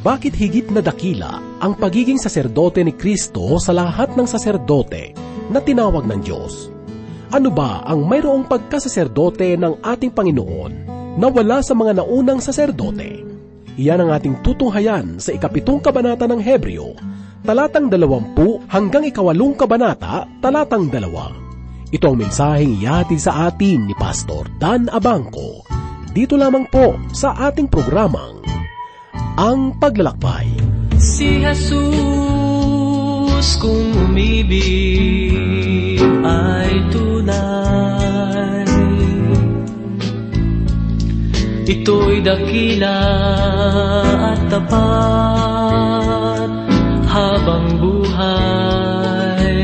Bakit higit na dakila ang pagiging saserdote ni Kristo sa lahat ng saserdote na tinawag ng Diyos? Ano ba ang mayroong pagkasaserdote ng ating Panginoon na wala sa mga naunang saserdote? Iyan ang ating tutunghayan sa ikapitong kabanata ng Hebreo, talatang dalawampu hanggang ikawalong kabanata, talatang dalawa. Ito ang mensaheng yati sa atin ni Pastor Dan Abangco. Dito lamang po sa ating programang ang paglalakbay. Si Jesus kung umibig ay tunay. Ito'y dakila at tapat habang buhay.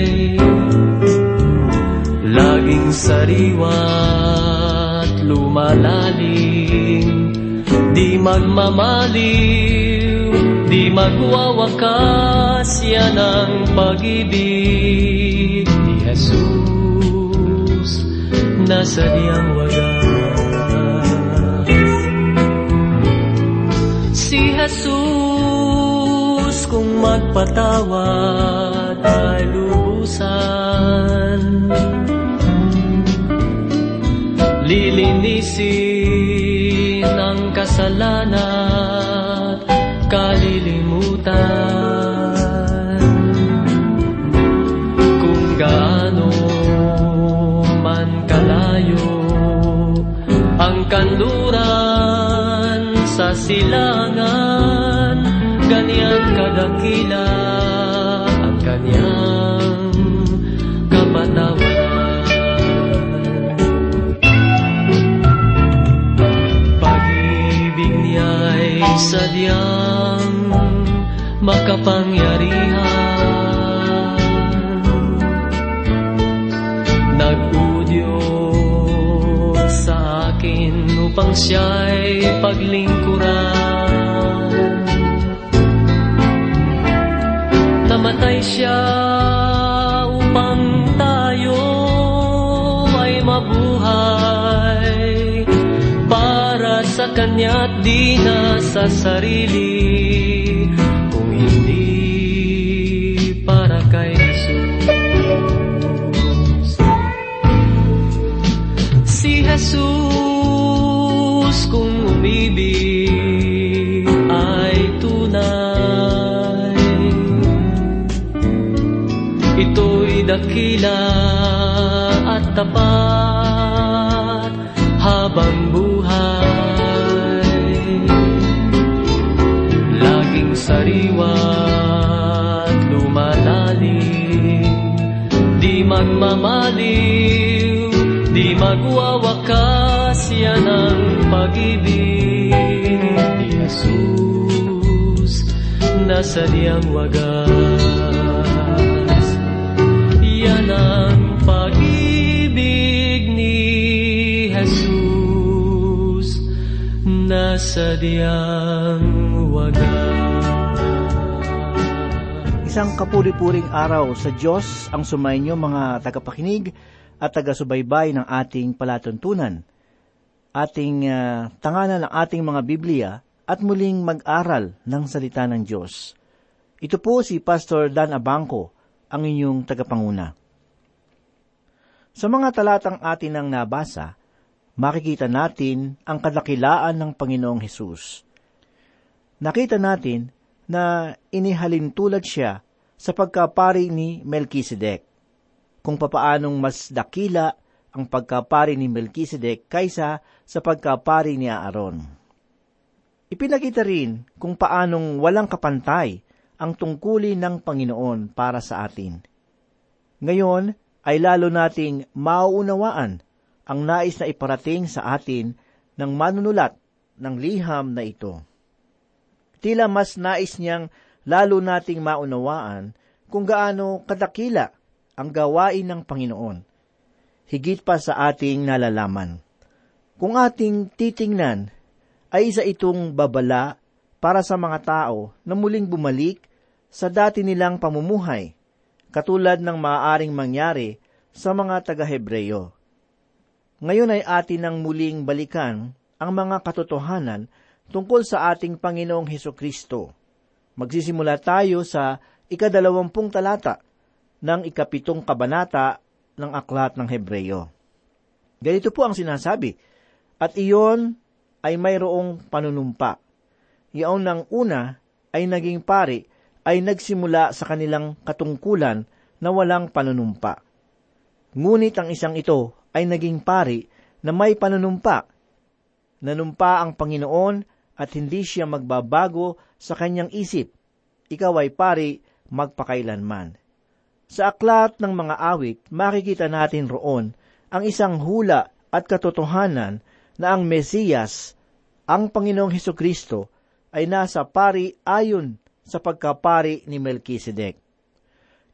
Laging sariwa't lumalalim Di magmamaliw, di magwawakas Yan ang pag-ibig ni Jesus na sadyang wagas. Si Jesus kung magpatawad ay lubusan Lilinisin kasalanan kalilimutan. Kung gaano man kalayo ang kanluran sa silangan Ganyan kadakila ang kanyang sadyang makapangyarihan. Nag-udyo sa akin upang siya'y paglingkuran. Namatay siya Sa kanya't di na sa sarili. Kung hindi para kay Jesus. Si Jesus kung umibig ay tunay. Ito'y dakila at tapat magmamaliw, di magwawakas Yan ang pag-ibig. Ni Jesus na sadyang wagas Yan ang pag-ibig ni Jesus. Na sadyang Isang kapuri-puring araw sa Diyos ang sumainyo mga tagapakinig at taga-subaybay ng ating palatuntunan. Ating ah, tanganan ng ating mga Biblia at muling mag-aral ng salita ng Diyos. Ito po si Pastor Dan Abangco, ang inyong tagapanguna. Sa mga talatang atin ang nabasa, makikita natin ang kadakilaan ng Panginoong Hesus. Nakita natin na inihalin tulad siya sa pagkapari ni Melchizedek, kung papaanong mas dakila ang pagkapari ni Melchizedek kaysa sa pagkapari ni Aaron. Ipinakita rin kung paanong walang kapantay ang tungkulin ng Panginoon para sa atin. Ngayon ay lalo nating mauunawaan ang nais na iparating sa atin ng manunulat ng liham na ito. Tila mas nais niyang lalo nating maunawaan kung gaano kadakila ang gawain ng Panginoon, higit pa sa ating nalalaman. Kung ating titingnan, ay isa itong babala para sa mga tao na muling bumalik sa dati nilang pamumuhay, katulad ng maaaring mangyari sa mga taga-Hebreyo. Ngayon ay atin nang muling balikan ang mga katotohanan tungkol sa ating Panginoong Heso Kristo Magsisimula tayo sa ikadalawampung talata ng ikapitong kabanata ng Aklat ng Hebreyo. Ganito po ang sinasabi, at iyon ay mayroong panunumpa. Iyon ng una ay naging pari ay nagsimula sa kanilang katungkulan na walang panunumpa. Ngunit ang isang ito ay naging pari na may panunumpa. Nanumpa ang Panginoon at hindi siya magbabago sa kanyang isip. Ikaw ay pari magpakailanman. Sa aklat ng mga awit, makikita natin roon ang isang hula at katotohanan na ang Mesiyas, ang Panginoong Heso Kristo, ay nasa pari ayon sa pagkapari ni Melchizedek.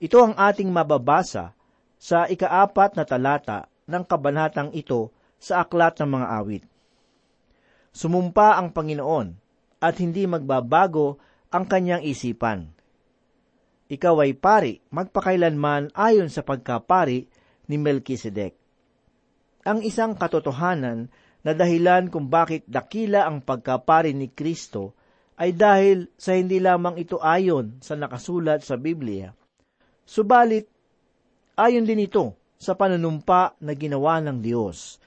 Ito ang ating mababasa sa ikaapat na talata ng kabanatang ito sa aklat ng mga awit. Sumumpa ang Panginoon at hindi magbabago ang kanyang isipan. Ikaw ay pari magpakailanman ayon sa pagkapari ni Melchizedek. Ang isang katotohanan na dahilan kung bakit dakila ang pagkapari ni Kristo ay dahil sa hindi lamang ito ayon sa nakasulat sa Biblia. Subalit, ayon din ito sa panunumpa na ginawa ng Diyos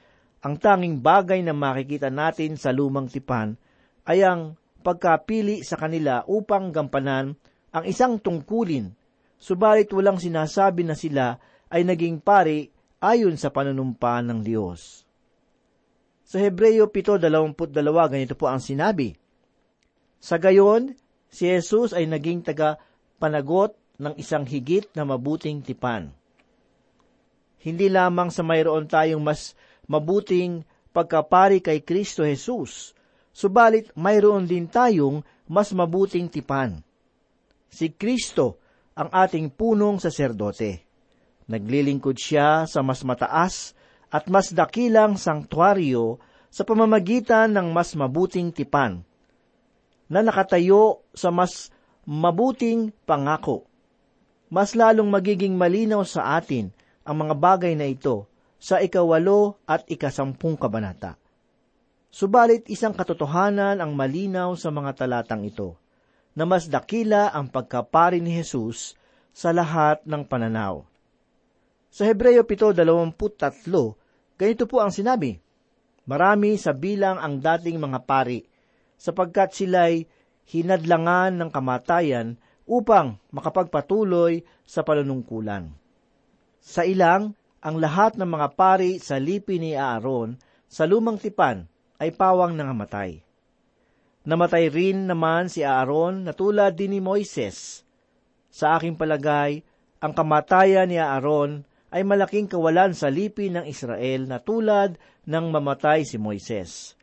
ang tanging bagay na makikita natin sa lumang tipan ay ang pagkapili sa kanila upang gampanan ang isang tungkulin, subalit walang sinasabi na sila ay naging pari ayon sa panunumpa ng Diyos. Sa Hebreyo 7.22 ganito po ang sinabi, Sa gayon, si Jesus ay naging taga panagot ng isang higit na mabuting tipan. Hindi lamang sa mayroon tayong mas mabuting pagkapari kay Kristo Jesus, subalit mayroon din tayong mas mabuting tipan. Si Kristo ang ating punong saserdote. Naglilingkod siya sa mas mataas at mas dakilang sanktuaryo sa pamamagitan ng mas mabuting tipan, na nakatayo sa mas mabuting pangako. Mas lalong magiging malinaw sa atin ang mga bagay na ito sa ikawalo at ikasampung kabanata. Subalit isang katotohanan ang malinaw sa mga talatang ito, na mas dakila ang pagkapari ni Jesus sa lahat ng pananaw. Sa Hebreyo 7.23, ganito po ang sinabi, Marami sa bilang ang dating mga pari, sapagkat sila'y hinadlangan ng kamatayan upang makapagpatuloy sa panunungkulan. Sa ilang, ang lahat ng mga pari sa lipi ni Aaron sa lumang tipan ay pawang nangamatay. Namatay rin naman si Aaron na tulad din ni Moises. Sa aking palagay, ang kamatayan ni Aaron ay malaking kawalan sa lipi ng Israel na tulad ng mamatay si Moises.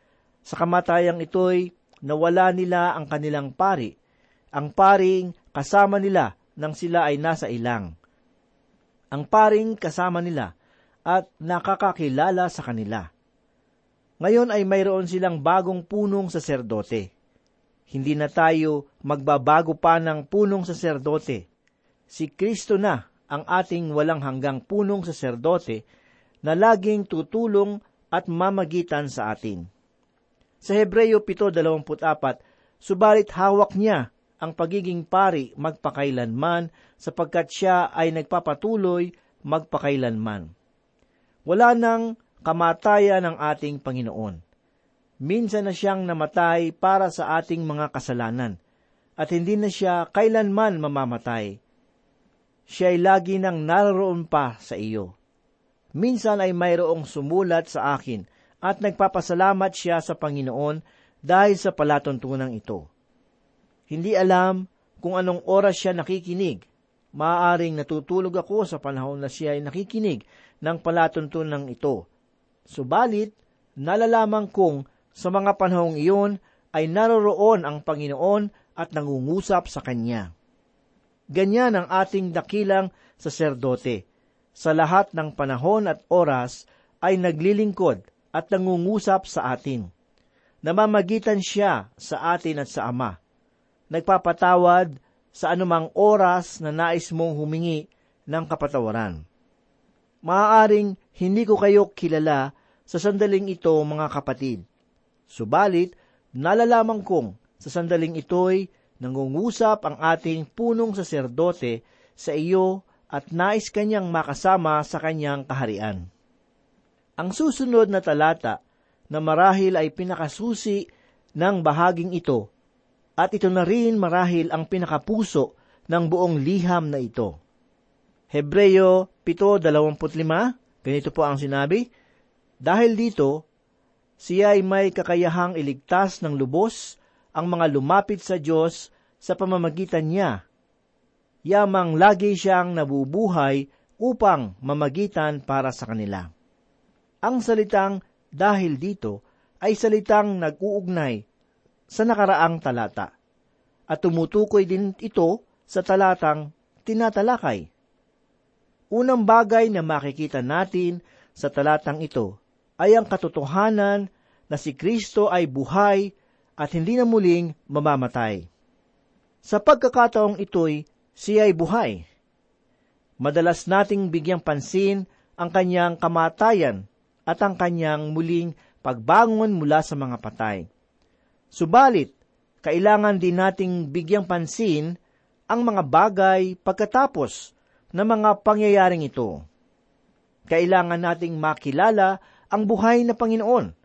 Sa kamatayang ito'y nawala nila ang kanilang pari, ang paring kasama nila nang sila ay nasa ilang ang paring kasama nila at nakakakilala sa kanila. Ngayon ay mayroon silang bagong punong saserdote. Hindi na tayo magbabago pa ng punong saserdote. Si Kristo na ang ating walang hanggang punong saserdote na laging tutulong at mamagitan sa atin. Sa Hebreyo 7.24, subalit hawak niya ang pagiging pari magpakailanman sapagkat siya ay nagpapatuloy magpakailanman. Wala nang kamatayan ng ating Panginoon. Minsan na siyang namatay para sa ating mga kasalanan at hindi na siya kailanman mamamatay. Siya ay lagi nang naroon pa sa iyo. Minsan ay mayroong sumulat sa akin at nagpapasalamat siya sa Panginoon dahil sa palatuntunan ito. Hindi alam kung anong oras siya nakikinig. Maaaring natutulog ako sa panahon na siya ay nakikinig ng palatuntunan ito. Subalit, nalalaman kong sa mga panahong iyon ay naroroon ang Panginoon at nangungusap sa Kanya. Ganyan ang ating dakilang saserdote. Sa lahat ng panahon at oras ay naglilingkod at nangungusap sa atin. Namamagitan siya sa atin at sa Ama nagpapatawad sa anumang oras na nais mong humingi ng kapatawaran. Maaaring hindi ko kayo kilala sa sandaling ito, mga kapatid. Subalit, nalalaman kong sa sandaling ito'y nangungusap ang ating punong saserdote sa iyo at nais kanyang makasama sa kanyang kaharian. Ang susunod na talata na marahil ay pinakasusi ng bahaging ito at ito na rin marahil ang pinakapuso ng buong liham na ito. Hebreyo 7.25, ganito po ang sinabi, Dahil dito, siya ay may kakayahang iligtas ng lubos ang mga lumapit sa Diyos sa pamamagitan niya yamang lagi siyang nabubuhay upang mamagitan para sa kanila. Ang salitang dahil dito ay salitang nag-uugnay sa nakaraang talata at tumutukoy din ito sa talatang tinatalakay. Unang bagay na makikita natin sa talatang ito ay ang katotohanan na si Kristo ay buhay at hindi na muling mamamatay. Sa pagkakataong ito'y siya ay buhay. Madalas nating bigyang pansin ang kanyang kamatayan at ang kanyang muling pagbangon mula sa mga patay. Subalit, kailangan din nating bigyang pansin ang mga bagay pagkatapos ng mga pangyayaring ito. Kailangan nating makilala ang buhay na Panginoon.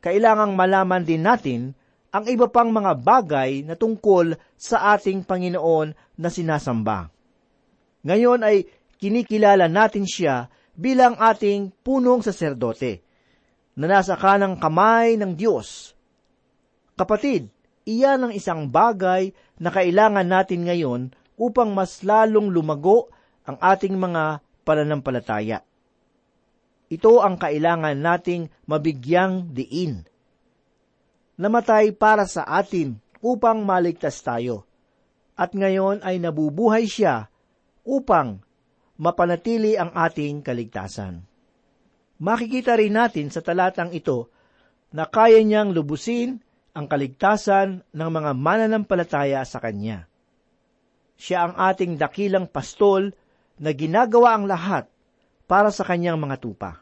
Kailangang malaman din natin ang iba pang mga bagay na tungkol sa ating Panginoon na sinasamba. Ngayon ay kinikilala natin siya bilang ating punong saserdote na nasa kanang kamay ng Diyos. Kapatid, iyan ang isang bagay na kailangan natin ngayon upang mas lalong lumago ang ating mga pananampalataya. Ito ang kailangan nating mabigyang diin namatay para sa atin upang maligtas tayo. At ngayon ay nabubuhay siya upang mapanatili ang ating kaligtasan. Makikita rin natin sa talatang ito na kaya niyang lubusin ang kaligtasan ng mga mananampalataya sa Kanya. Siya ang ating dakilang pastol na ginagawa ang lahat para sa Kanyang mga tupa.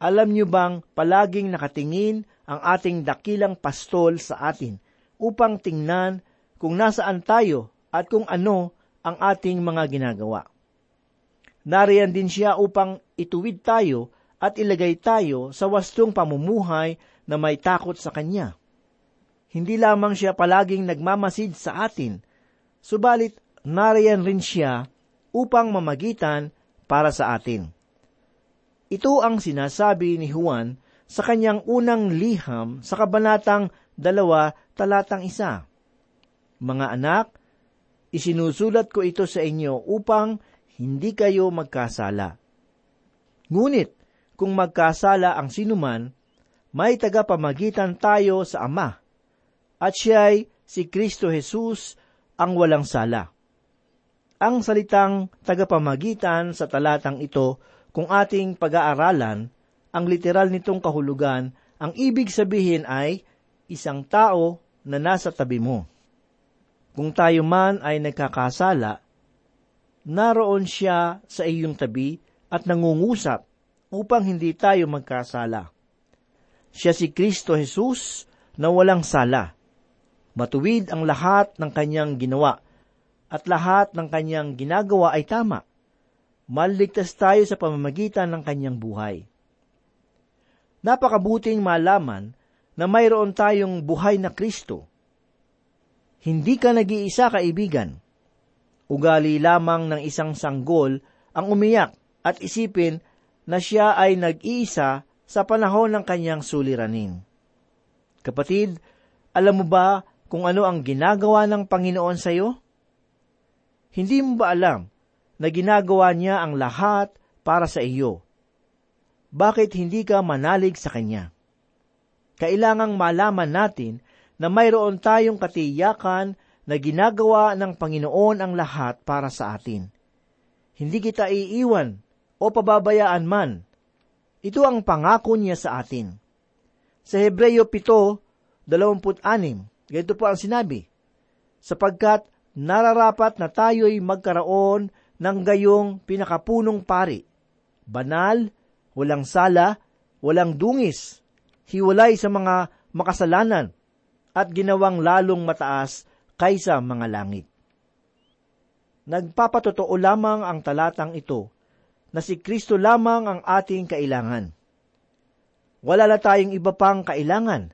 Alam niyo bang palaging nakatingin ang ating dakilang pastol sa atin upang tingnan kung nasaan tayo at kung ano ang ating mga ginagawa. Nariyan din siya upang ituwid tayo at ilagay tayo sa wastong pamumuhay na may takot sa Kanya. Hindi lamang siya palaging nagmamasid sa atin, subalit nariyan rin siya upang mamagitan para sa atin. Ito ang sinasabi ni Juan sa kanyang unang liham sa kabanatang dalawa talatang isa. Mga anak, isinusulat ko ito sa inyo upang hindi kayo magkasala. Ngunit, kung magkasala ang sinuman, may tagapamagitan tayo sa Ama, at siya'y si Kristo Jesus ang walang sala. Ang salitang tagapamagitan sa talatang ito kung ating pag-aaralan ang literal nitong kahulugan, ang ibig sabihin ay isang tao na nasa tabi mo. Kung tayo man ay nagkakasala, naroon siya sa iyong tabi at nangungusap upang hindi tayo magkasala. Siya si Kristo Jesus na walang sala. Matuwid ang lahat ng kanyang ginawa at lahat ng kanyang ginagawa ay tama. Maligtas tayo sa pamamagitan ng kanyang buhay napakabuting malaman na mayroon tayong buhay na Kristo. Hindi ka nag-iisa, kaibigan. Ugali lamang ng isang sanggol ang umiyak at isipin na siya ay nag-iisa sa panahon ng kanyang suliranin. Kapatid, alam mo ba kung ano ang ginagawa ng Panginoon sa iyo? Hindi mo ba alam na ginagawa niya ang lahat para sa iyo bakit hindi ka manalig sa Kanya? Kailangang malaman natin na mayroon tayong katiyakan na ginagawa ng Panginoon ang lahat para sa atin. Hindi kita iiwan o pababayaan man. Ito ang pangako niya sa atin. Sa Hebreyo 7, 26, ganito po ang sinabi, sapagkat nararapat na tayo'y magkaroon ng gayong pinakapunong pari, banal, walang sala, walang dungis, hiwalay sa mga makasalanan, at ginawang lalong mataas kaysa mga langit. Nagpapatotoo lamang ang talatang ito na si Kristo lamang ang ating kailangan. Wala na tayong iba pang kailangan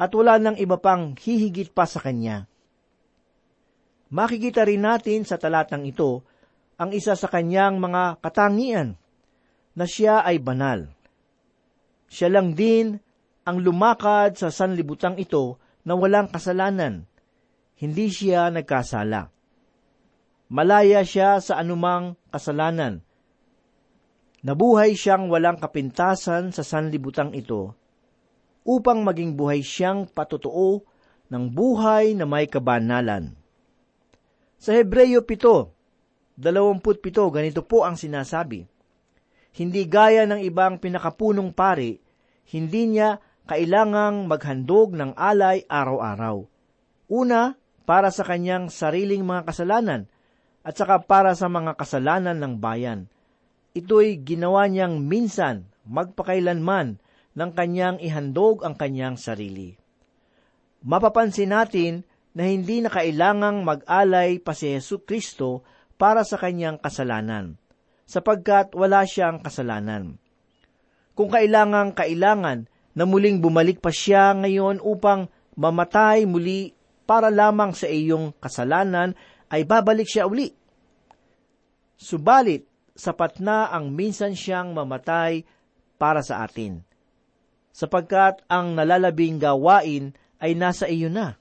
at wala nang iba pang hihigit pa sa Kanya. Makikita rin natin sa talatang ito ang isa sa kanyang mga katangian, na siya ay banal. Siya lang din ang lumakad sa sanlibutang ito na walang kasalanan. Hindi siya nagkasala. Malaya siya sa anumang kasalanan. Nabuhay siyang walang kapintasan sa sanlibutang ito upang maging buhay siyang patotoo ng buhay na may kabanalan. Sa Hebreyo 7, 27, ganito po ang sinasabi. Hindi gaya ng ibang pinakapunong pari, hindi niya kailangang maghandog ng alay araw-araw. Una, para sa kanyang sariling mga kasalanan, at saka para sa mga kasalanan ng bayan. Ito'y ginawa niyang minsan, magpakailanman, ng kanyang ihandog ang kanyang sarili. Mapapansin natin na hindi na kailangang mag-alay pa si Yesu Kristo para sa kanyang kasalanan, sapagkat wala siyang kasalanan. Kung kailangang kailangan na muling bumalik pa siya ngayon upang mamatay muli para lamang sa iyong kasalanan, ay babalik siya uli. Subalit, sapat na ang minsan siyang mamatay para sa atin, sapagkat ang nalalabing gawain ay nasa iyo na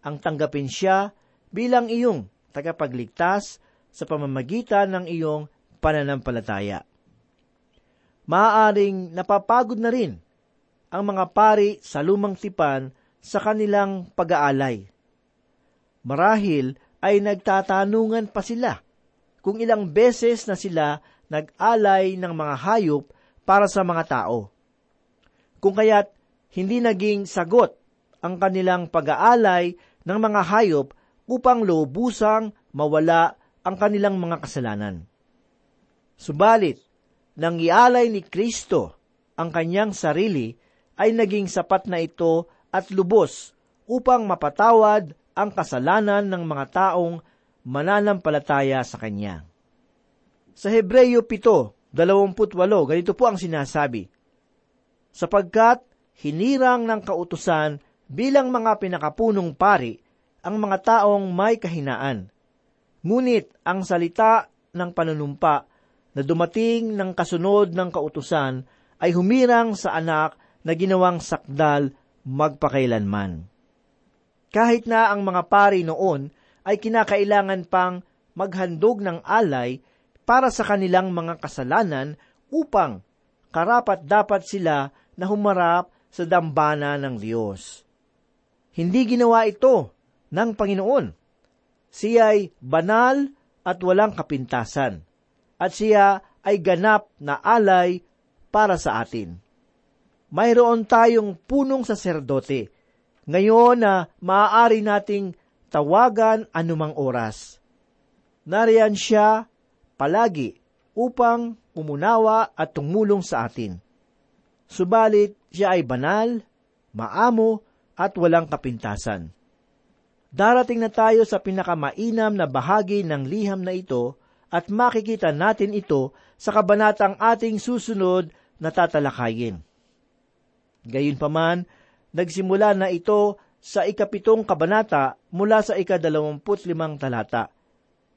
ang tanggapin siya bilang iyong tagapagligtas sa pamamagitan ng iyong pananampalataya. Maaaring napapagod na rin ang mga pari sa lumang tipan sa kanilang pag-aalay. Marahil ay nagtatanungan pa sila kung ilang beses na sila nag-alay ng mga hayop para sa mga tao. Kung kaya't hindi naging sagot ang kanilang pag-aalay ng mga hayop upang lubusang mawala ang kanilang mga kasalanan. Subalit, nang ialay ni Kristo ang kanyang sarili, ay naging sapat na ito at lubos upang mapatawad ang kasalanan ng mga taong mananampalataya sa Kanya. Sa Hebreyo 7:28, ganito po ang sinasabi, Sapagkat hinirang ng kautusan bilang mga pinakapunong pari ang mga taong may kahinaan. Ngunit ang salita ng panunumpa na dumating ng kasunod ng kautusan ay humirang sa anak na ginawang sakdal magpakailanman. Kahit na ang mga pari noon ay kinakailangan pang maghandog ng alay para sa kanilang mga kasalanan upang karapat dapat sila na humarap sa dambana ng Diyos. Hindi ginawa ito ng Panginoon. Siya ay banal at walang kapintasan, at siya ay ganap na alay para sa atin. Mayroon tayong punong saserdote ngayon na maaari nating tawagan anumang oras. Nariyan siya palagi upang umunawa at tumulong sa atin. Subalit siya ay banal, maamo, at walang kapintasan. Darating na tayo sa pinakamainam na bahagi ng liham na ito at makikita natin ito sa kabanatang ating susunod na tatalakayin. Gayunpaman, nagsimula na ito sa ikapitong kabanata mula sa ikadalawamput limang talata.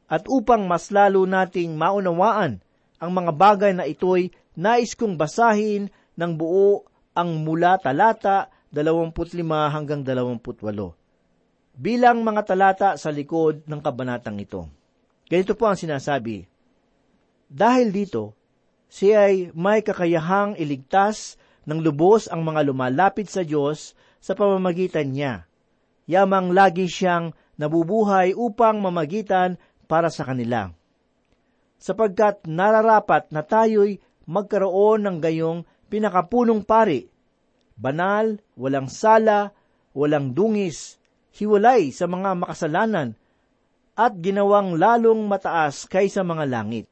At upang mas lalo nating maunawaan ang mga bagay na ito'y nais kong basahin ng buo ang mula talata 25 hanggang 28. Bilang mga talata sa likod ng kabanatang ito. Ganito po ang sinasabi. Dahil dito, siya ay may kakayahang iligtas ng lubos ang mga lumalapit sa Diyos sa pamamagitan niya. Yamang lagi siyang nabubuhay upang mamagitan para sa kanila. Sapagkat nararapat na tayo'y magkaroon ng gayong pinakapunong pari banal, walang sala, walang dungis, hiwalay sa mga makasalanan, at ginawang lalong mataas kaysa mga langit.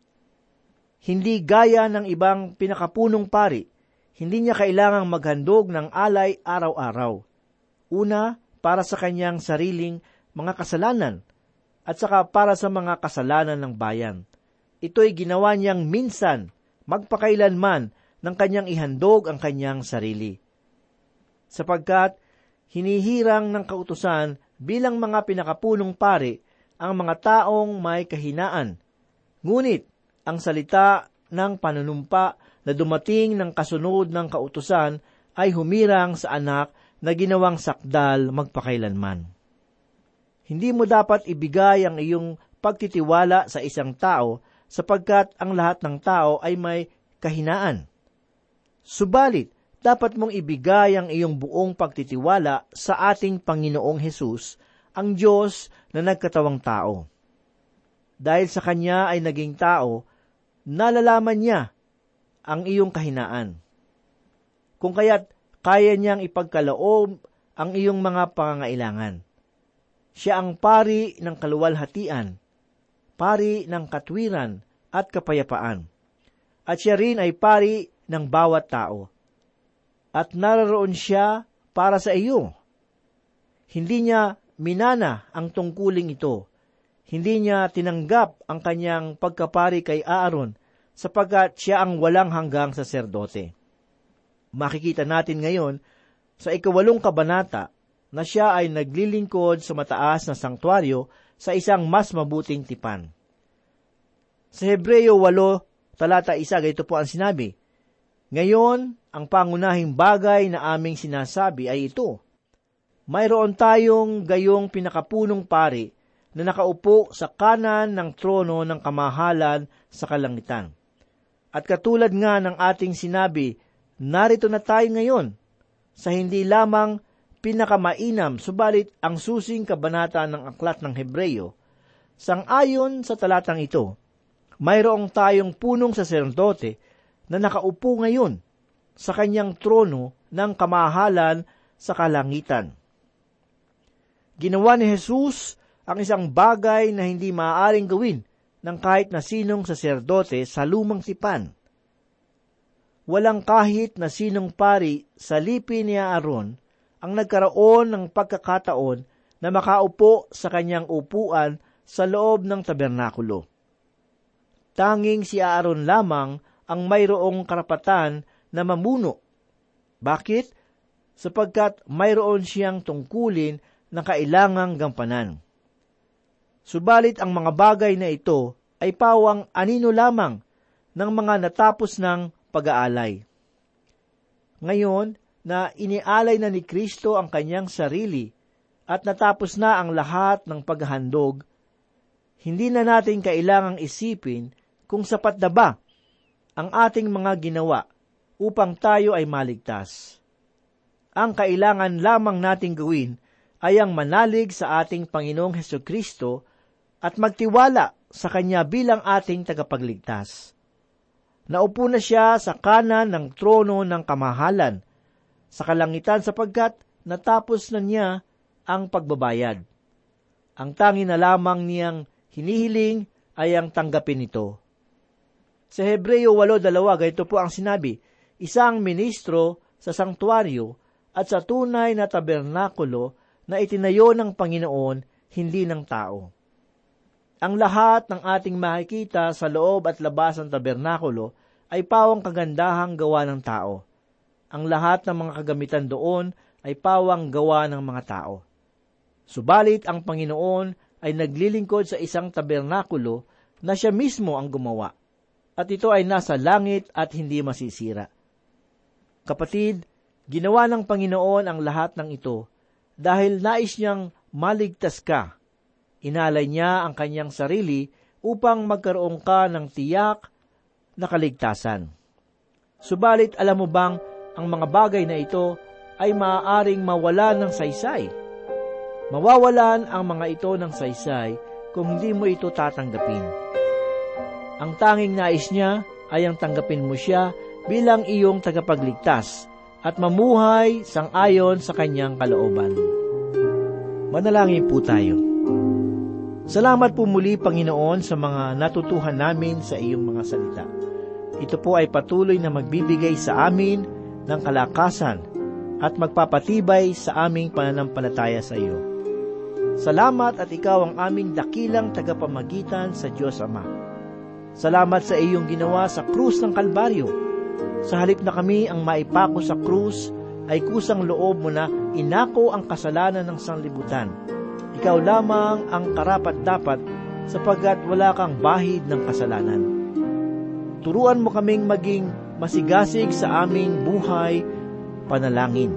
Hindi gaya ng ibang pinakapunong pari, hindi niya kailangang maghandog ng alay araw-araw. Una, para sa kanyang sariling mga kasalanan at saka para sa mga kasalanan ng bayan. Ito'y ginawa niyang minsan, magpakailanman, ng kanyang ihandog ang kanyang sarili. Sapagkat hinihirang ng kautusan bilang mga pinakapunong pari ang mga taong may kahinaan. Ngunit ang salita ng panunumpa na dumating ng kasunod ng kautusan ay humirang sa anak na ginawang sakdal magpakailanman. Hindi mo dapat ibigay ang iyong pagtitiwala sa isang tao sapagkat ang lahat ng tao ay may kahinaan. Subalit, dapat mong ibigay ang iyong buong pagtitiwala sa ating Panginoong Hesus, ang Diyos na nagkatawang tao. Dahil sa Kanya ay naging tao, nalalaman niya ang iyong kahinaan. Kung kaya't kaya niyang ipagkaloob ang iyong mga pangangailangan. Siya ang pari ng kaluwalhatian, pari ng katwiran at kapayapaan. At siya rin ay pari ng bawat tao. At naroon siya para sa iyo. Hindi niya minana ang tungkuling ito. Hindi niya tinanggap ang kanyang pagkapari kay Aaron sapagkat siya ang walang hanggang saserdote. Makikita natin ngayon sa ikawalong kabanata na siya ay naglilingkod sa mataas na sangtuaryo sa isang mas mabuting tipan. Sa Hebreo 8, talata 1, ganito po ang sinabi, Ngayon, ang pangunahing bagay na aming sinasabi ay ito, mayroon tayong gayong pinakapunong pari na nakaupo sa kanan ng trono ng kamahalan sa kalangitan. At katulad nga ng ating sinabi narito na tayo ngayon sa hindi lamang pinakamainam subalit ang susing kabanata ng aklat ng Hebreyo, sangayon sa talatang ito, mayroong tayong punong saserdote na nakaupo ngayon sa kanyang trono ng kamahalan sa kalangitan. Ginawa ni Jesus ang isang bagay na hindi maaaring gawin ng kahit na sinong saserdote sa lumang tipan – walang kahit na sinong pari sa lipi ni Aaron ang nagkaroon ng pagkakataon na makaupo sa kanyang upuan sa loob ng tabernakulo. Tanging si Aaron lamang ang mayroong karapatan na mamuno. Bakit? Sapagkat mayroon siyang tungkulin na kailangang gampanan. Subalit ang mga bagay na ito ay pawang anino lamang ng mga natapos ng pag-aalay. Ngayon, na inialay na ni Kristo ang kanyang sarili at natapos na ang lahat ng paghahandog, hindi na natin kailangang isipin kung sapat na ba ang ating mga ginawa upang tayo ay maligtas. Ang kailangan lamang nating gawin ay ang manalig sa ating Panginoong Heso Kristo at magtiwala sa Kanya bilang ating tagapagligtas. Naupo na siya sa kanan ng trono ng kamahalan sa kalangitan sapagkat natapos na niya ang pagbabayad. Ang tangi na lamang niyang hinihiling ay ang tanggapin ito. Sa Hebreo 8.2, ganito po ang sinabi, isang ministro sa sangtuaryo at sa tunay na tabernakulo na itinayo ng Panginoon, hindi ng tao. Ang lahat ng ating makikita sa loob at labas ng tabernakulo ay pawang kagandahang gawa ng tao. Ang lahat ng mga kagamitan doon ay pawang gawa ng mga tao. Subalit ang Panginoon ay naglilingkod sa isang tabernakulo na siya mismo ang gumawa, at ito ay nasa langit at hindi masisira. Kapatid, ginawa ng Panginoon ang lahat ng ito dahil nais niyang maligtas ka Inalay niya ang kanyang sarili upang magkaroon ka ng tiyak na kaligtasan. Subalit alam mo bang ang mga bagay na ito ay maaaring mawala ng saysay? Mawawalan ang mga ito ng saysay kung hindi mo ito tatanggapin. Ang tanging nais niya ay ang tanggapin mo siya bilang iyong tagapagligtas at mamuhay sang ayon sa kanyang kalooban. Manalangin po tayo. Salamat po muli, Panginoon, sa mga natutuhan namin sa iyong mga salita. Ito po ay patuloy na magbibigay sa amin ng kalakasan at magpapatibay sa aming pananampalataya sa iyo. Salamat at ikaw ang aming dakilang tagapamagitan sa Diyos Ama. Salamat sa iyong ginawa sa krus ng Kalbaryo. Sa halip na kami ang maipako sa krus, ay kusang loob mo na inako ang kasalanan ng sanglibutan. Ikaw lamang ang karapat-dapat sapagkat wala kang bahid ng kasalanan. Turuan mo kaming maging masigasig sa aming buhay panalangin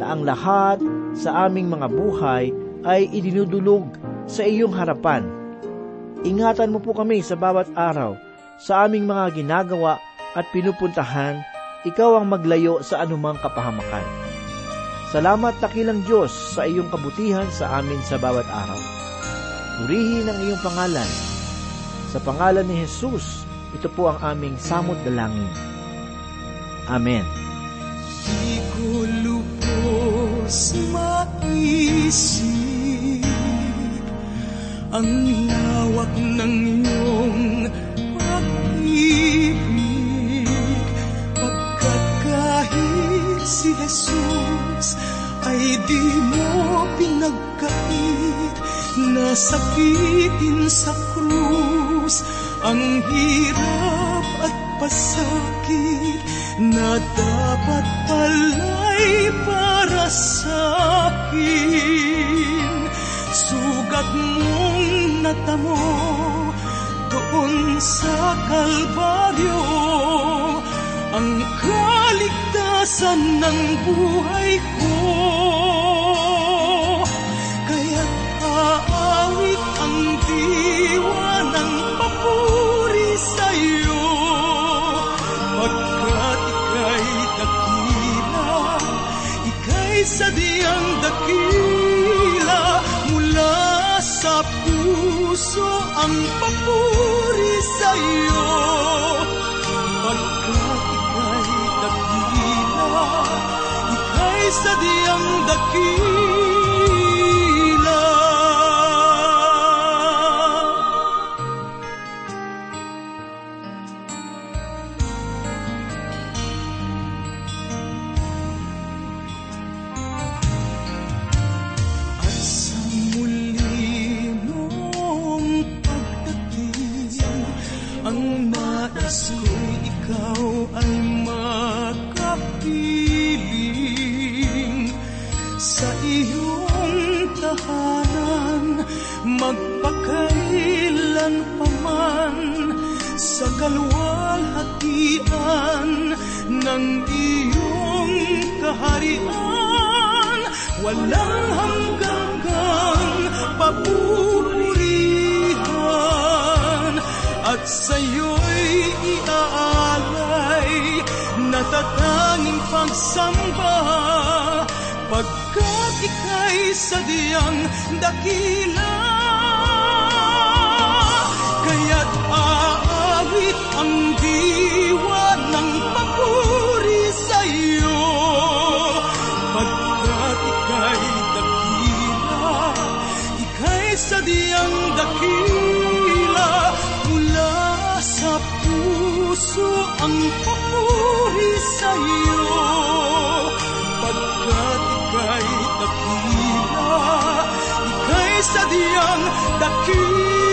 na ang lahat sa aming mga buhay ay idinudulog sa iyong harapan. Ingatan mo po kami sa bawat araw sa aming mga ginagawa at pinupuntahan, ikaw ang maglayo sa anumang kapahamakan. Salamat takilang Diyos sa iyong kabutihan sa amin sa bawat araw. Purihin ang iyong pangalan. Sa pangalan ni Jesus, ito po ang aming samot dalangin. Amen. Di ko maisip ang lawak ng iyong pag-ibig pagkat kahit si Jesus ay di mo pinagkait nasakitin sa krus ang hirap at pasakit na dapat pala'y para sa akin. Sugat mong natamo doon sa Kalbaryo ang kaligtasan ng buhay ko. Kaya't aawit ang diwa ng papuri sa iyo. Pagkat ika'y dakila, ika'y sadyang dakila, mula sa puso ang papuri sa ika'y sa'yo'y iaalay. Natatanging pagsamba pagkat ika'y sadyang dakila. Kaya't aawit ang diwa puso ang papuri sa iyo. Pagkat ika'y dakila ika'y sadyang dakila